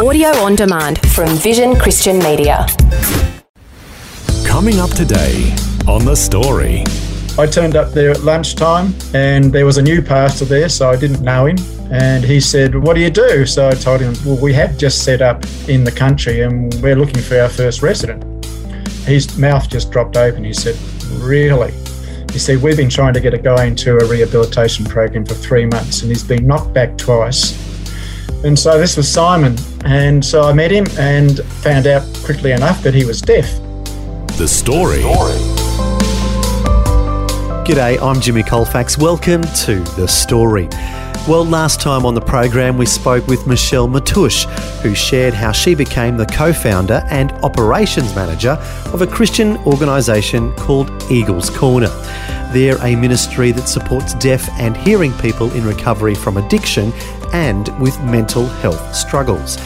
Audio on demand from Vision Christian Media. Coming up today on The Story. I turned up there at lunchtime and there was a new pastor there, so I didn't know him. And he said, What do you do? So I told him, Well, we have just set up in the country and we're looking for our first resident. His mouth just dropped open. He said, Really? He said, We've been trying to get a guy into a rehabilitation program for three months and he's been knocked back twice. And so this was Simon. And so I met him and found out quickly enough that he was deaf. The Story. G'day, I'm Jimmy Colfax. Welcome to The Story. Well, last time on the program, we spoke with Michelle Matusch, who shared how she became the co founder and operations manager of a Christian organisation called Eagles Corner. They're a ministry that supports deaf and hearing people in recovery from addiction and with mental health struggles.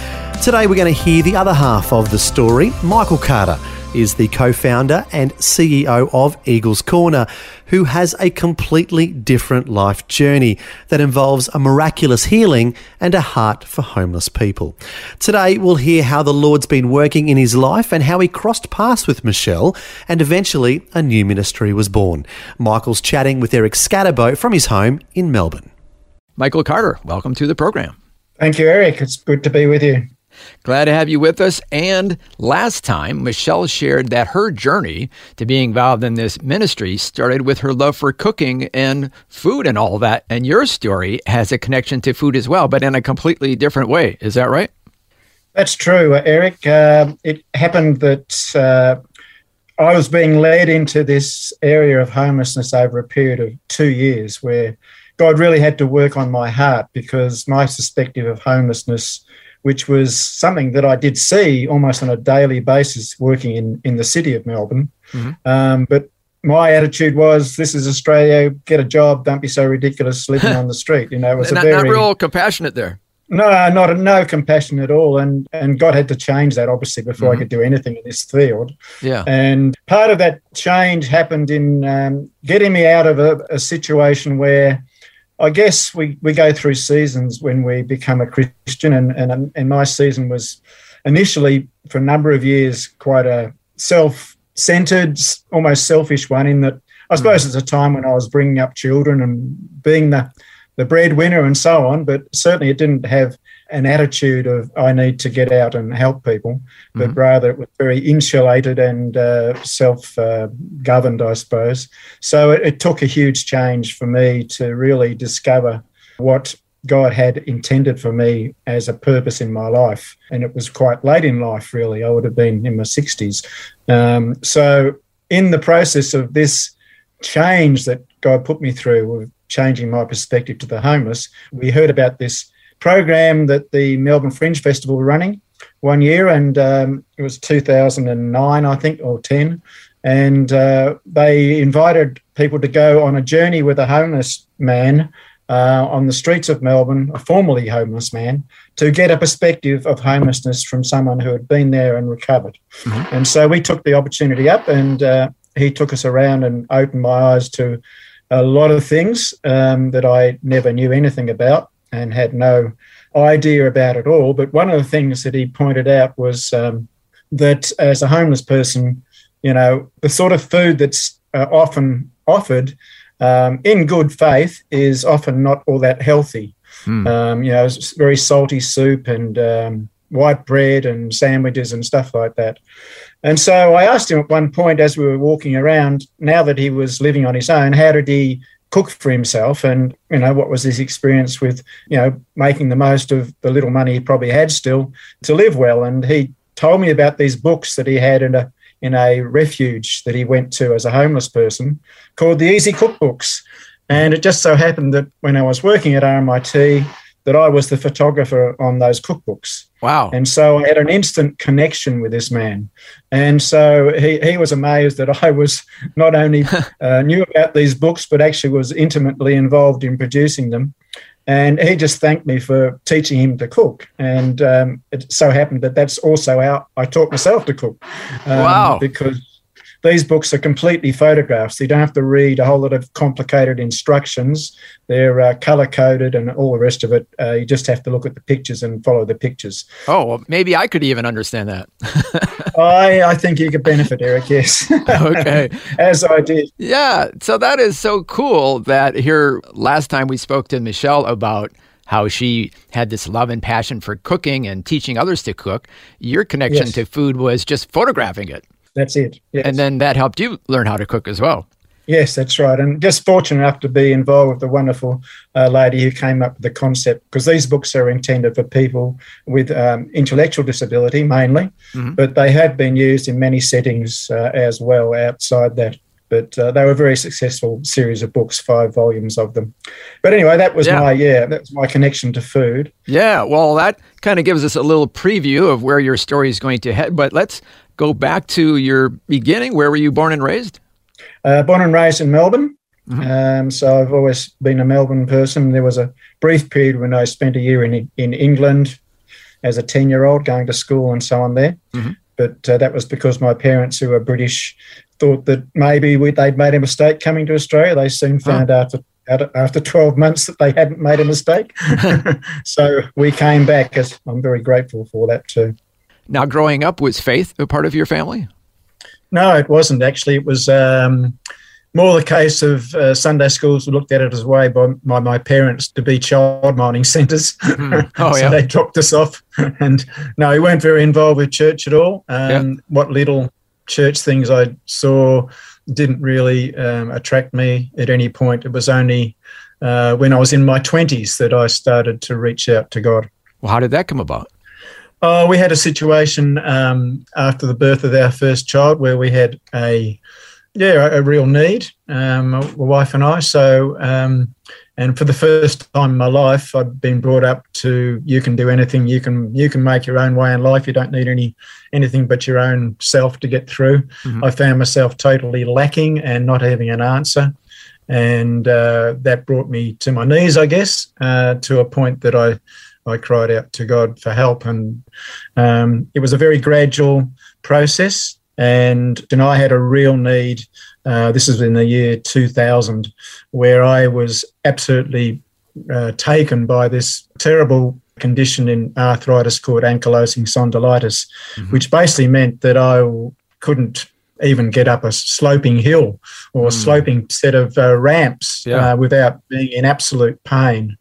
Today, we're going to hear the other half of the story. Michael Carter is the co founder and CEO of Eagles Corner, who has a completely different life journey that involves a miraculous healing and a heart for homeless people. Today, we'll hear how the Lord's been working in his life and how he crossed paths with Michelle, and eventually a new ministry was born. Michael's chatting with Eric Scatterbo from his home in Melbourne. Michael Carter, welcome to the program. Thank you, Eric. It's good to be with you. Glad to have you with us. And last time, Michelle shared that her journey to being involved in this ministry started with her love for cooking and food and all that. And your story has a connection to food as well, but in a completely different way. Is that right? That's true, Eric. Uh, it happened that uh, I was being led into this area of homelessness over a period of two years where God really had to work on my heart because my perspective of homelessness which was something that I did see almost on a daily basis working in, in the city of Melbourne. Mm-hmm. Um, but my attitude was, "This is Australia. Get a job. Don't be so ridiculous living on the street." You know, it was not, a very not real compassionate there. No, not no compassion at all, and and God had to change that obviously before mm-hmm. I could do anything in this field. Yeah, and part of that change happened in um, getting me out of a, a situation where I guess we, we go through seasons when we become a Christian, and, and, and my season was initially, for a number of years, quite a self centered, almost selfish one, in that I suppose mm. it's a time when I was bringing up children and being the, the breadwinner and so on, but certainly it didn't have an attitude of I need to get out and help people, but mm-hmm. rather it was very insulated and uh, self uh, governed, I suppose. So it, it, took a huge change for me to really discover what God had intended for me as a purpose in my life. And it was quite late in life, really. I would have been in my 60s. Um, so, in the process of this change that God put me through, of changing my perspective to the homeless, we heard about this program that the Melbourne Fringe Festival were running one year, and um, it was 2009, I think, or 10. And uh, they invited people to go on a journey with a homeless man uh, on the streets of Melbourne, a formerly homeless man, to get a perspective of homelessness from someone who had been there and recovered. Mm-hmm. And so we took the opportunity up, and uh, he took us around and opened my eyes to a lot of things um, that I never knew anything about and had no idea about it all. But one of the things that he pointed out was um, that as a homeless person, you know, the sort of food that's uh, often offered um, in good faith is often not all that healthy. Hmm. Um, you know, it's very salty soup and um, white bread and sandwiches and stuff like that. And so I asked him at one point as we were walking around, now that he was living on his own, how did he cook for himself and you know what was his experience with you know making the most of the little money he probably had still to live well. And he told me about these books that he had in a in a refuge that he went to as a homeless person called the easy cookbooks. And it just so happened that when i was working at RMIT that I was the photographer on those cookbooks. Wow. And so I had an instant connection with this man. And so he, he was amazed that I was not only uh, knew about these books, but actually was intimately involved in producing them. And he just thanked me for teaching him to cook. And um, it so happened that that's also how I taught myself to cook. Um, Wow. Because these books are completely photographs. You don't have to read a whole lot of complicated instructions. They're uh, color coded and all the rest of it. Uh, you just have to look at the pictures and follow the pictures. Oh, well, maybe I could even understand that. I, I think you could benefit, Eric, yes. Okay. As I did. Yeah. So that is so cool that here last time we spoke to Michelle about how she had this love and passion for cooking and teaching others to cook. Your connection Yes. to food was just photographing it. That's it. Yes. And then that helped you learn how to cook as well. Yes, that's right. And just fortunate enough to be involved with the wonderful uh, lady who came up with the concept because these books are intended for people with um, intellectual disability mainly, Mhm. but they have been used in many settings uh, as well outside that. But uh, they were a very successful series of books, five volumes of them. But anyway, that was Yeah. my yeah, that was my connection to food. Yeah, well, that kind of gives us a little preview of where your story is going to head. But let's go back to your beginning. Where were you born and raised? Uh, born and raised in Melbourne. Um, so I've always been a Melbourne person. There was a brief period when I spent a year in in England as a ten year old, going to school and so on there. Mhm. But uh, that was because my parents, who were British, thought that maybe we, they'd made a mistake coming to Australia. They soon found out that out- after 12 months that they hadn't made a mistake. so we came back, as I'm very grateful for that too. Now, growing up, was faith a part of your family? No, it wasn't actually. It was um, more the case of uh, Sunday schools were looked at it as a way by my, my parents to be child mining centres. Oh, so yeah. they dropped us off. And no, we weren't very involved with church at all. Um, What little church things I saw didn't really um, attract me at any point. It was only uh, when I was in my 20s that I started to reach out to God. Well, how did that come about? Oh, we had a situation um, after the birth of our first child where we had a yeah a, a real need, um, my wife and I. So, um, and for the first time in my life, I'd been brought up to you can do anything, you can you can make your own way in life. You don't need any anything but your own self to get through. Mhm. I found myself totally lacking and not having an answer. And uh, that brought me to my knees, I guess, uh, to a point that I I cried out to God for help, and um, it was a very gradual process. And, and I had a real need. Uh, this is in the year 2000, where I was absolutely uh, taken by this terrible condition in arthritis called ankylosing spondylitis, Mhm. which basically meant that I couldn't even get up a sloping hill or a Mm. sloping set of uh, ramps Yeah. uh, without being in absolute pain.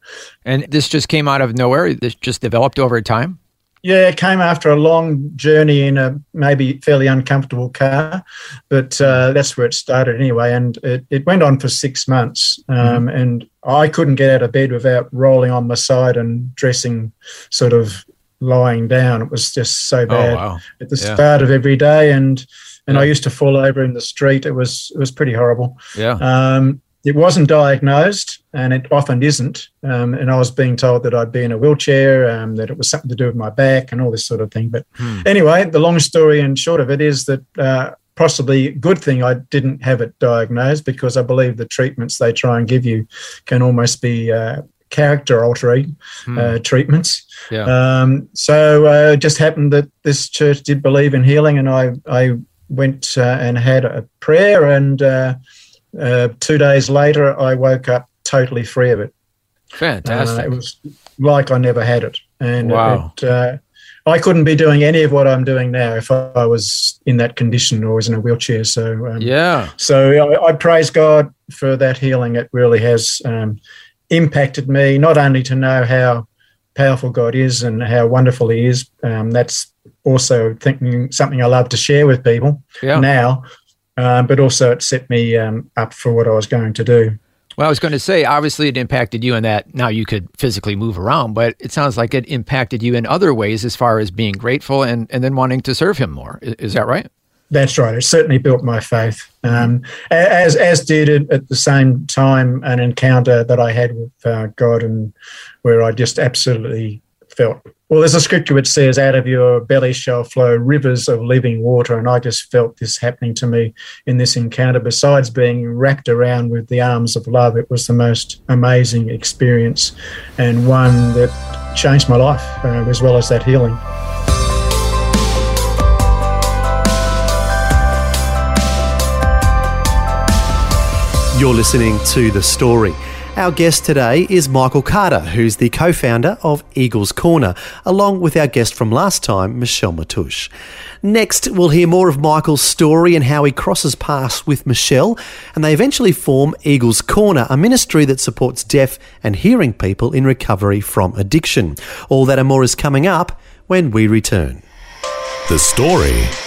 And this just came out of nowhere. This just developed over time. Yeah, it came after a long journey in a maybe fairly uncomfortable car, but uh, that's where it started anyway. And it, it went on for six months. Um, And I couldn't get out of bed without rolling on my side and dressing sort of lying down. It was just so bad Oh wow! at the Yeah. start of every day. And and I used to fall over in the street. It was it was pretty horrible. Yeah. Um, it wasn't diagnosed, and it often isn't. Um, and I was being told that I'd be in a wheelchair, um, that it was something to do with my back, and all this sort of thing. But Hmm. anyway, the long story and short of it is that uh, possibly good thing I didn't have it diagnosed because I believe the treatments they try and give you can almost be uh, character altering Hmm. uh, treatments. Yeah. Um, so uh, it just happened that this church did believe in healing, and I I went uh, and had a prayer, and uh, uh, two days later I woke up totally free of it. Uh, Fantastic. it was like I never had it, and Wow. it, uh, I couldn't be doing any of what I'm doing now if I was in that condition or was in a wheelchair. So um, yeah. so I, I praise God for that healing. It really has um, impacted me, not only to know how powerful God is and how wonderful He is. Um, that's also thinking something I love to share with people Yeah. now, um, but also it set me um, up for what I was going to do. Well, I was going to say, obviously, it impacted you in that now you could physically move around, but it sounds like it impacted you in other ways as far as being grateful and, and then wanting to serve Him more. I- Is that right? That's right. It certainly built my faith. Um, as as did it at the same time an encounter that I had with uh, God, and where I just absolutely felt. Well, there's a scripture which says, "Out of your belly shall flow rivers of living water," and I just felt this happening to me in this encounter. Besides being wrapped around with the arms of love, it was the most amazing experience, and one that changed my life uh, as well as that healing. You're listening to The Story. Our guest today is Michael Carter, who's the co founder of Eagles Corner, along with our guest from last time, Michelle Matusch. Next, we'll hear more of Michael's story and how he crosses paths with Michelle, and they eventually form Eagles Corner, a ministry that supports deaf and hearing people in recovery from addiction. All that and more is coming up when we return. The Story.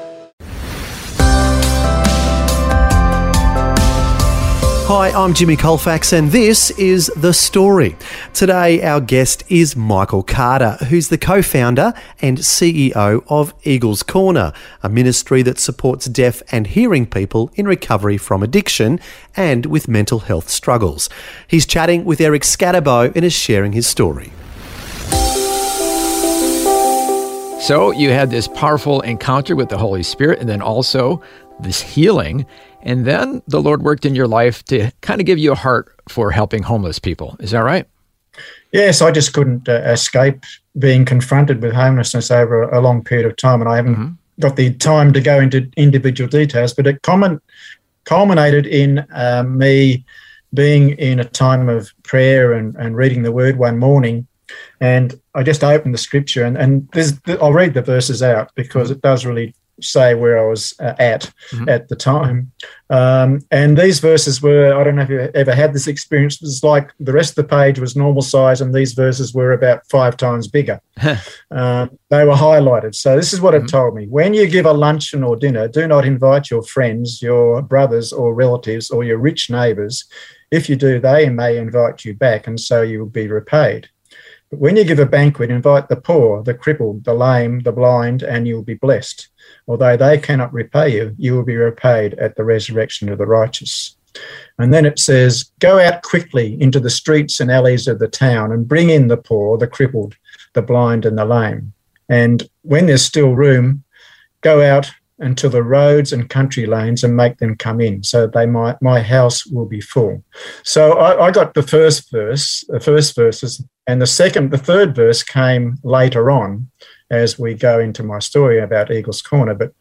Hi, I'm Jimmy Colfax, and this is The Story. Today, our guest is Michael Carter, who's the co founder and CEO of Eagles Corner, a ministry that supports deaf and hearing people in recovery from addiction and with mental health struggles. He's chatting with Eric Scatterbo and is sharing his story. So, you had this powerful encounter with the Holy Spirit and then also this healing. And then the Lord worked in your life to kind of give you a heart for helping homeless people. Is that right? Yes, I just couldn't uh, escape being confronted with homelessness over a long period of time, and I haven't mm-hmm. got the time to go into individual details. But it common, culminated in uh, me being in a time of prayer and, and reading the Word one morning, and I just opened the Scripture, and and I'll read the verses out because it does really say where I was uh, at mm-hmm. at the time. Um, and these verses were, I don't know if you ever had this experience, it was like the rest of the page was normal size and these verses were about five times bigger. uh, they were highlighted. So this is what mm-hmm. it told me. When you give a luncheon or dinner, do not invite your friends, your brothers or relatives or your rich neighbours. If you do, they may invite you back and so you will be repaid. But when you give a banquet, invite the poor, the crippled, the lame, the blind, and you'll be blessed although they cannot repay you, you will be repaid at the resurrection of the righteous. And then it says, Go out quickly into the streets and alleys of the town and bring in the poor, the crippled, the blind, and the lame. And when there's still room, go out into the roads and country lanes and make them come in so they might my house will be full so I, I, got the first verse the first verses and the second the third verse came later on as we go into my story about Eagles Corner. But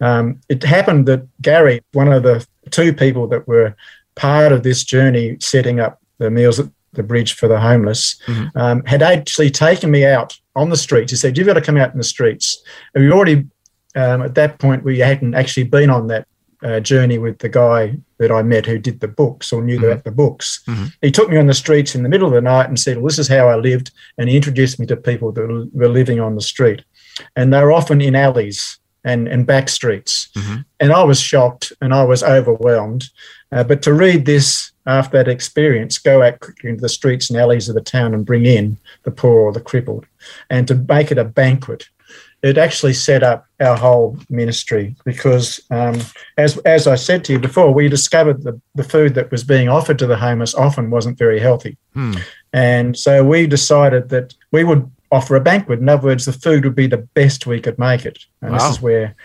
um, it happened that Gary, one of the two people that were part of this journey setting up the meals at the bridge for the homeless, mm-hmm. um, had actually taken me out on the streets. He said, You've got to come out in the streets. And we already, um, at that point, we hadn't actually been on that uh, journey with the guy that I met who did the books or knew mm-hmm. about the books. Mm-hmm. He took me on the streets in the middle of the night and said, well, This is how I lived. And he introduced me to people that were living on the street. And they were often in alleys and, and back streets. Mm-hmm. And I was shocked and I was overwhelmed. Uh, but to read this after that experience, go out into the streets and alleys of the town and bring in the poor or the crippled, and to make it a banquet it actually set up our whole ministry because, um, as as I said to you before, we discovered the, the food that was being offered to the homeless often wasn't very healthy, hmm. and so we decided that we would offer a banquet. In other words, the food would be the best we could make it, and wow. this is where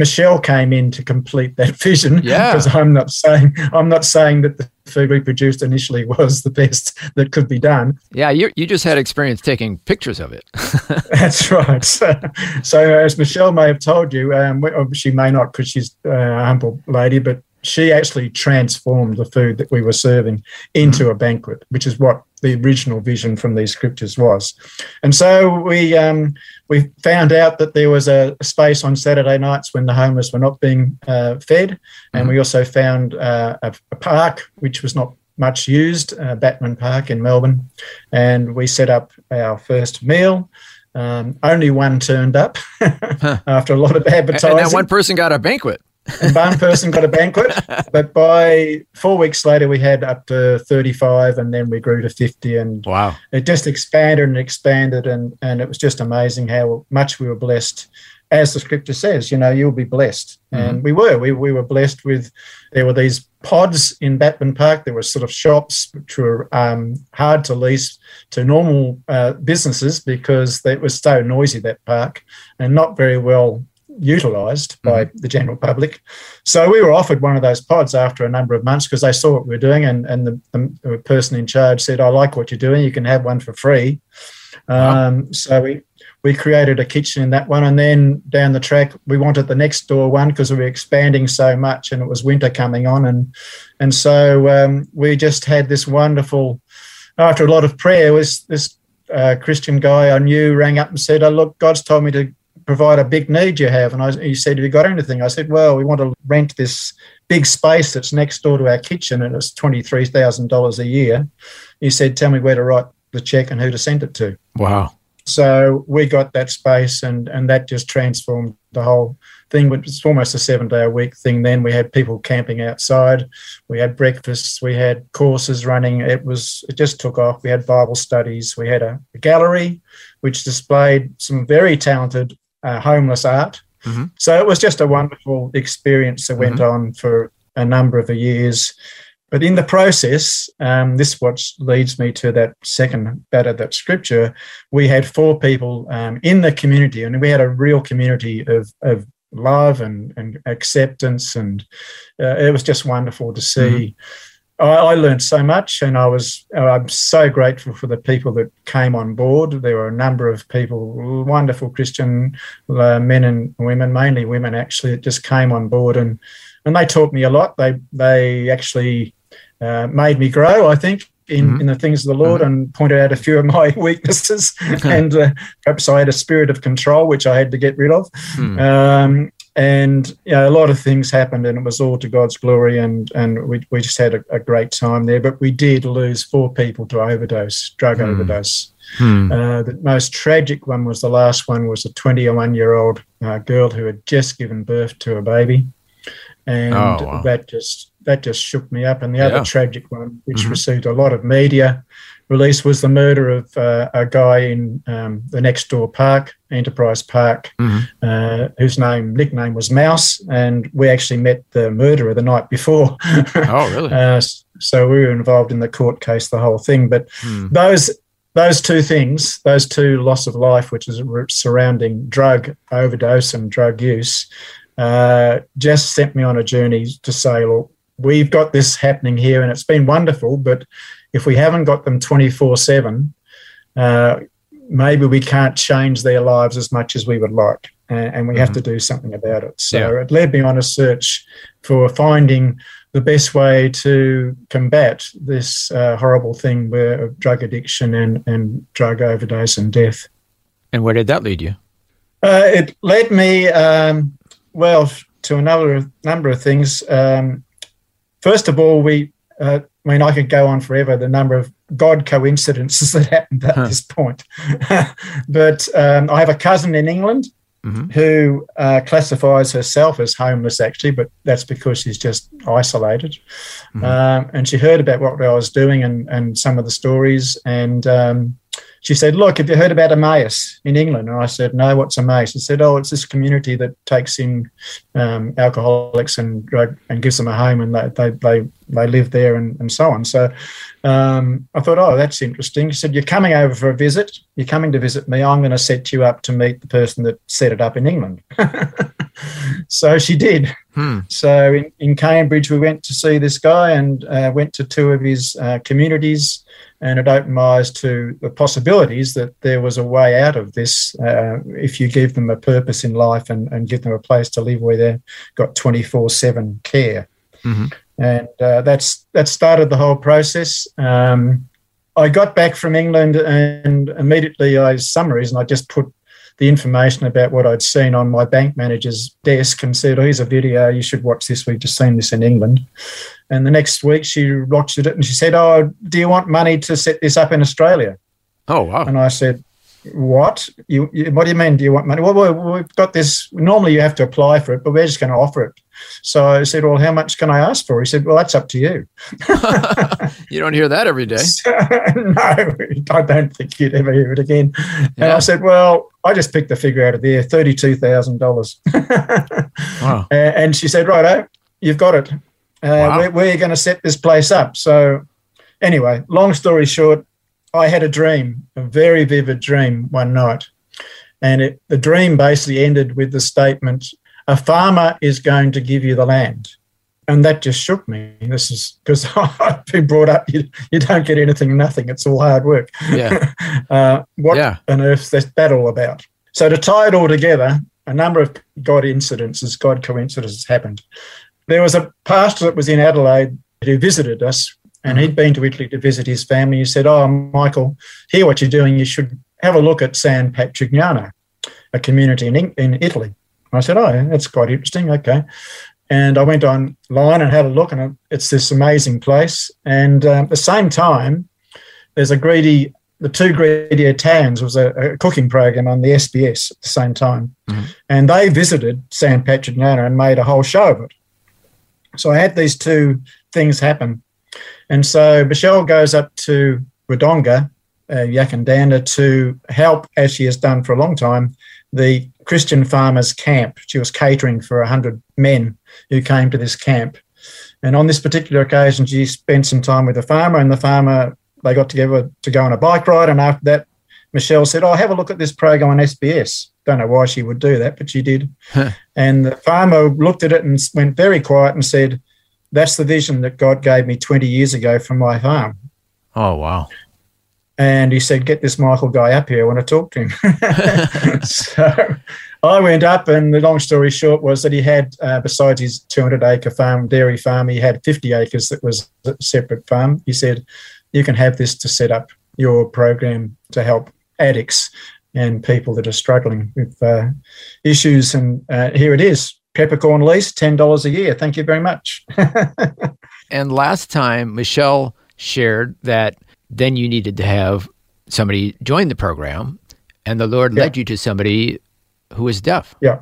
Michelle came in to complete that vision. Yeah. Because I'm not saying I'm not saying that the food we produced initially was the best that could be done. Yeah, you you just had experience taking pictures of it. That's right. So, so, as Michelle may have told you, um, she may not because she's a humble lady, but she actually transformed the food that we were serving into mm-hmm. a banquet, which is what the original vision from these scriptures was. And so we um, we found out that there was a space on Saturday nights when the homeless were not being uh, fed, and mm-hmm. we also found uh, a, a, park which was not much used, uh, Batman Park in Melbourne, and we set up our first meal. Um, only one turned up after a lot of advertising. And that one person got a banquet. And one person got a banquet. But by four weeks later, we had up to 35, and then we grew to 50. And Wow. it just expanded and expanded. And, and it was just amazing how much we were blessed. As the scripture says, you know, you'll be blessed. And we were. We, we were blessed with, there were these pods in Batman Park. There were sort of shops which were um, hard to lease to normal uh, businesses because it was so noisy, that park, and not very well utilised by the general public. So we were offered one of those pods after a number of months because they saw what we were doing, and, and the, the person in charge said, "I like what you're doing. You can have one for free." Um, so we we created a kitchen in that one, and then down the track we wanted the next door one because we were expanding so much, and it was winter coming on, and and so um, we just had this wonderful. After a lot of prayer, was this uh, Christian guy I knew rang up and said, "Oh look, God's told me to provide a big need you have." And I, he said, "Have you got anything?" I said, "Well, we want to rent this big space that's next door to our kitchen, and it's twenty three thousand dollars a year." He said, "Tell me where to write the check and who to send it to." Wow. So we got that space, and and that just transformed the whole thing. It was almost a seven day a week thing. Then we had people camping outside. We had breakfasts. We had courses running. It was it just took off. We had Bible studies. We had a, a gallery, which displayed some very talented uh, homeless art. Mhm. So it was just a wonderful experience that went on for a number of years. But in the process, um, this what leads me to that second bit of that scripture. We had four people um, in the community, and we had a real community of, of love and, and acceptance, and uh, it was just wonderful to see. I, I learned so much, and I was I'm so grateful for the people that came on board. There were a number of people, wonderful Christian uh, men and women, mainly women actually, that just came on board and and they taught me a lot. They they actually uh, made me grow. I think. In, in the things of the Lord, and pointed out a few of my weaknesses, and uh, perhaps I had a spirit of control which I had to get rid of. Um, and you know, a lot of things happened, and it was all to God's glory, and and we, we just had a, a great time there. But we did lose four people to overdose, drug overdose. Uh, the most tragic one was the last one was a 21 year old uh, girl who had just given birth to a baby, and Oh, wow. that just that just shook me up. And the Yeah. other tragic one, which received a lot of media release, was the murder of uh, a guy in um, the next door park, Enterprize Park, uh, whose name nickname was Mouse, and we actually met the murderer the night before. Oh, really? Uh, so we were involved in the court case, the whole thing. But those those two things, those two loss of life, which is surrounding drug overdose and drug use, uh, just sent me on a journey to say, look, we've got this happening here, and it's been wonderful. But if we haven't got them twenty four seven, uh, maybe we can't change their lives as much as we would like, and, and we have to do something about it. So Yeah. it led me on a search for finding the best way to combat this uh, horrible thing where of drug addiction and, and drug overdose and death. And where did that lead you? Uh, it led me, um, well, to another number of things. Um, first of all, we, uh, I mean, I could go on forever, the number of God coincidences that happened at this point. but um, I have a cousin in England who uh, classifies herself as homeless, actually, but that's because she's just isolated. Um, and she heard about what I was doing and, and some of the stories. And um, she said, Look, have you heard about Emmaus in England? And I said, No, what's Emmaus? She said, Oh, it's this community that takes in um, alcoholics and drug and gives them a home and they, they, they, they live there and, and so on. So um, I thought, Oh, that's interesting. She said, You're coming over for a visit. You're coming to visit me. I'm going to set you up to meet the person that set it up in England. so she did. So in, in Cambridge, we went to see this guy and uh, went to two of his uh, communities, and it opened my eyes to the possibilities that there was a way out of this uh, if you give them a purpose in life and, and give them a place to live where they've got 24 7 care. And uh, that's that started the whole process. Um, I got back from England and immediately I summaries and I just put the information about what I'd seen on my bank manager's desk and said, oh, here's a video, you should watch this. We've just seen this in England. And the next week she watched it and she said, oh, do you want money to set this up in Australia? Oh, wow. And I said, what? You, you, what do you mean? Do you want money? Well, we- we've got this. Normally, you have to apply for it, but we're just going to offer it. So I said, well, how much can I ask for? He said, well, that's up to you. You don't hear that every day. no, I don't think you'd ever hear it again. And I said, well, I just picked the figure out of there, thirty-two thousand dollars. Wow. And she said, righto, you've got it. Uh, Wow. where, where are you going to set this place up? So, anyway, long story short, I had a dream, a very vivid dream one night. And it, the dream basically ended with the statement a farmer is going to give you the land. And that just shook me. This is because I've been brought up, you, you don't get anything, nothing. It's all hard work. Yeah. uh, what Yeah. on earth is that all about? So to tie it all together, a number of God incidences, God coincidences happened. There was a pastor that was in Adelaide who visited us, and he'd been to Italy to visit his family. He said, "Oh, Michael, hear what you're doing. You should have a look at San Patrignano, a community in in Italy." I said, "Oh, that's quite interesting. Okay." And I went online and had a look, and it's this amazing place. And um, at the same time, there's a greedy, the two greedy Italians was a, a cooking program on the SBS at the same time, and they visited San Patrignano and made a whole show of it. So I had these two things happen, and so Michelle goes up to Wodonga, uh, Yackandandah, to help, as she has done for a long time, the Christian farmers' camp. She was catering for 100 men who came to this camp. And on this particular occasion, she spent some time with the farmer, and the farmer, they got together to go on a bike ride. And after that, Michelle said, Oh, have a look at this program on SBS. Don't know why she would do that, but she did. and the farmer looked at it and went very quiet and said, That's the vision that God gave me 20 years ago from my farm. Oh, wow. And he said, Get this Michael guy up here. I want to talk to him. so I went up, and the long story short was that he had, uh, besides his 200 acre farm, dairy farm, he had 50 acres that was a separate farm. He said, You can have this to set up your program to help addicts and people that are struggling with uh, issues. And uh, here it is peppercorn lease, $10 a year. Thank you very much. And last time, Michelle shared that then you needed to have somebody join the program, and the Lord led you to somebody who was deaf. Yeah,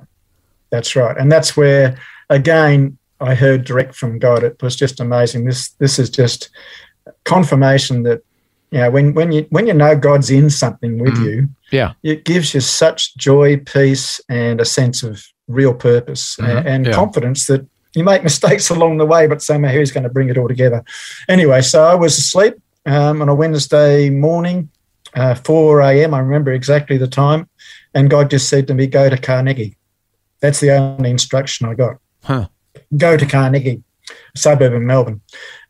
that's right. And that's where, again, I heard direct from God. It was just amazing. This this is just confirmation that you know when when you when you know God's in something with Mhm. you, Yeah. it gives you such joy, peace, and a sense of real purpose a- Mhm. and Yeah. confidence that you make mistakes along the way, but somehow He's going to bring it all together. Anyway, so I was asleep um, on a Wednesday morning, uh, 4 a.m. I remember exactly the time, and God just said to me, "Go to Carnegie." That's the only instruction I got. Huh. Go to Carnegie, a suburb of Melbourne,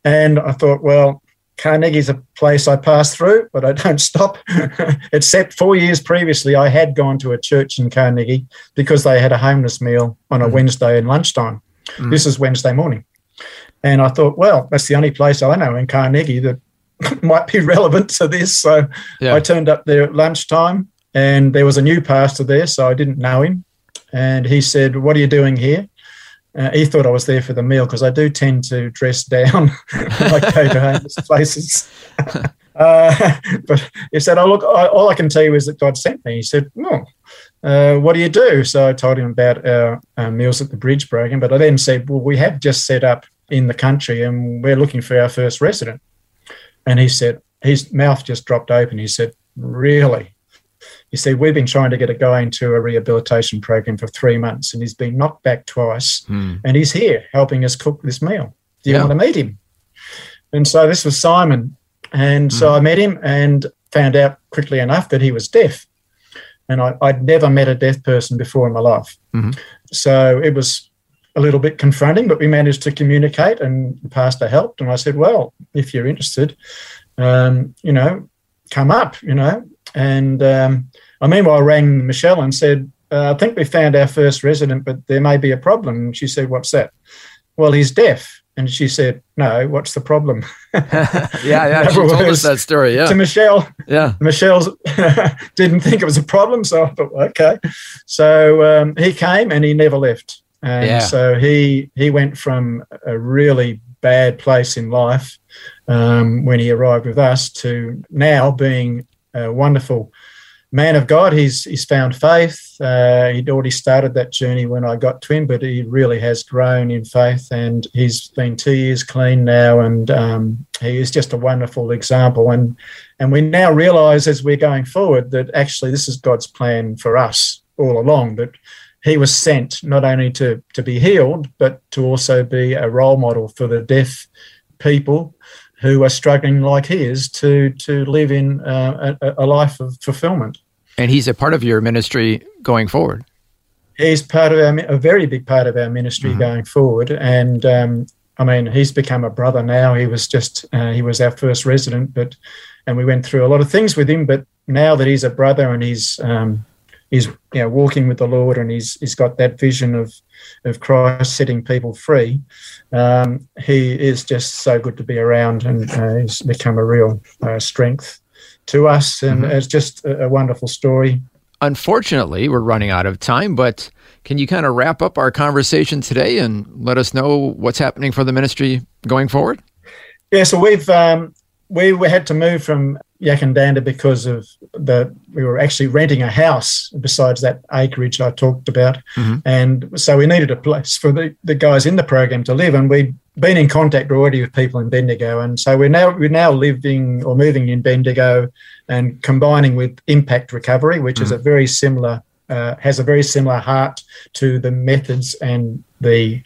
and I thought, well. Carnegie's a place I pass through, but I don't stop. Except four years previously, I had gone to a church in Carnegie because they had a homeless meal on a Mhm. Wednesday and lunchtime. Mm. This is Wednesday morning. And I thought, well, that's the only place I know in Carnegie that might be relevant to this. So Yeah. I turned up there at lunchtime and there was a new pastor there, so I didn't know him. And he said, What are you doing here? Uh, he thought I was there for the meal because I do tend to dress down when I go to homeless places. uh, but he said, Oh, look, I, all I can tell you is that God sent me. He said, Oh, uh, what do you do? So I told him about our uh, Meals at the Bridge program. But I then said, Well, we have just set up in the country and we're looking for our first resident. And he said, His mouth just dropped open. He said, Really? He see, We've been trying to get it going to a rehabilitation program for three months and he's been knocked back twice Hmm. and he's here helping us cook this meal. Do you Yeah. want to meet him? And so this was Simon. And so I met him and found out quickly enough that he was deaf. And I, I'd never met a deaf person before in my life. Mhm. So it was a little bit confronting, but we managed to communicate and the pastor helped. And I said, Well, if you're interested, um, you know, come up, you know. And um, I meanwhile rang Michelle and said, uh, I think we found our first resident, but there may be a problem. And she said, What's that? Well, he's deaf. And she said, No, what's the problem? yeah, yeah. She told us that story. Yeah. To Michelle, Yeah. Michelle didn't think it was a problem, so I thought, okay. So um, he came and he never left, and Yeah. so he he went from a really bad place in life um, when he arrived with us to now being a wonderful man of God. He's he's found faith. Uh, he'd already started that journey when I got to him, but he really has grown in faith, and he's been two years clean now, and um, he is just a wonderful example. And and we now realise as we're going forward that actually this is God's plan for us all along. That he was sent not only to to be healed, but to also be a role model for the deaf people who are struggling like he is to to live in uh, a, a, life of fulfillment. And he's a part of your ministry going forward. He's part of our, a very big part of our ministry mm-hmm. going forward, and um, I mean he's become a brother now. He was just uh, he was our first resident, but and we went through a lot of things with him. But now that he's a brother and he's um, he's you know walking with the Lord and he's he's got that vision of of Christ setting people free. Um, he is just so good to be around and uh, he's become a real uh, strength to us, and mm-hmm. it's just a, a wonderful story. Unfortunately, we're running out of time, but can you kind of wrap up our conversation today and let us know what's happening for the ministry going forward? Yeah, so we've um, we, we had to move from Yackandandah because of the we were actually renting a house besides that acreage I talked about, mm-hmm. and so we needed a place for the, the guys in the program to live, and we'd been in contact already with people in Bendigo, and so we're now we're now living or moving in Bendigo, and combining with Impact Recovery, which mm-hmm. is a very similar uh, has a very similar heart to the methods and the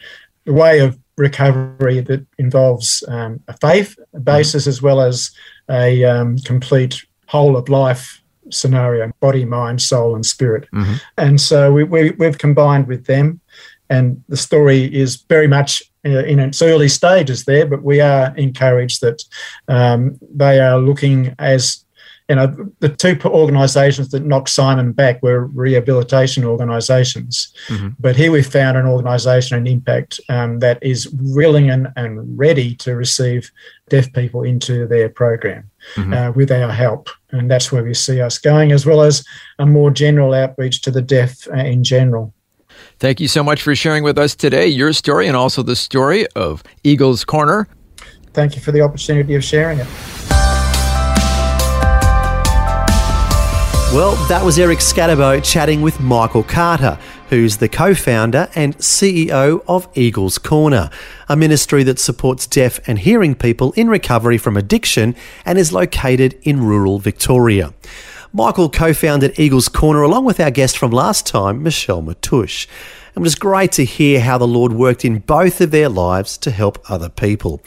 way of recovery that involves um, a faith basis as well as a um, complete whole of life scenario body mind soul and spirit mm-hmm. and so we, we, we've combined with them and the story is very much uh, in its early stages there but we are encouraged that um, they are looking as you know, the two organisations that knocked Simon back were rehabilitation organisations. Mm-hmm. But here we found an organisation and impact um, that is willing and, and ready to receive deaf people into their program mm-hmm. uh, with our help. And that's where we see us going, as well as a more general outreach to the deaf uh, in general. Thank you so much for sharing with us today your story and also the story of Eagles Corner. Thank you for the opportunity of sharing it. Well, that was Eric Scatterbo chatting with Michael Carter, who's the co founder and CEO of Eagles Corner, a ministry that supports deaf and hearing people in recovery from addiction and is located in rural Victoria. Michael co founded Eagles Corner along with our guest from last time, Michelle Matusch. It was great to hear how the Lord worked in both of their lives to help other people.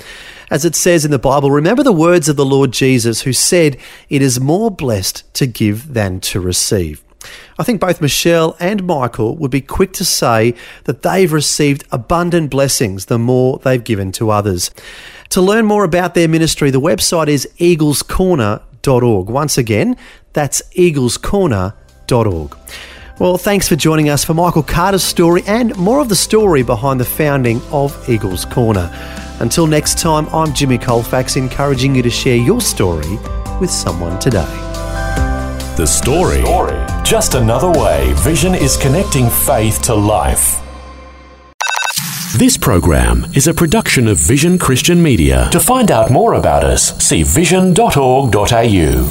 As it says in the Bible, remember the words of the Lord Jesus, who said, It is more blessed to give than to receive. I think both Michelle and Michael would be quick to say that they've received abundant blessings the more they've given to others. To learn more about their ministry, the website is eaglescorner.org. Once again, that's eaglescorner.org. Well, thanks for joining us for Michael Carter's story and more of the story behind the founding of Eagles Corner. Until next time, I'm Jimmy Colfax, encouraging you to share your story with someone today. The story. story. Just another way Vision is connecting faith to life. This program is a production of Vision Christian Media. To find out more about us, see vision.org.au.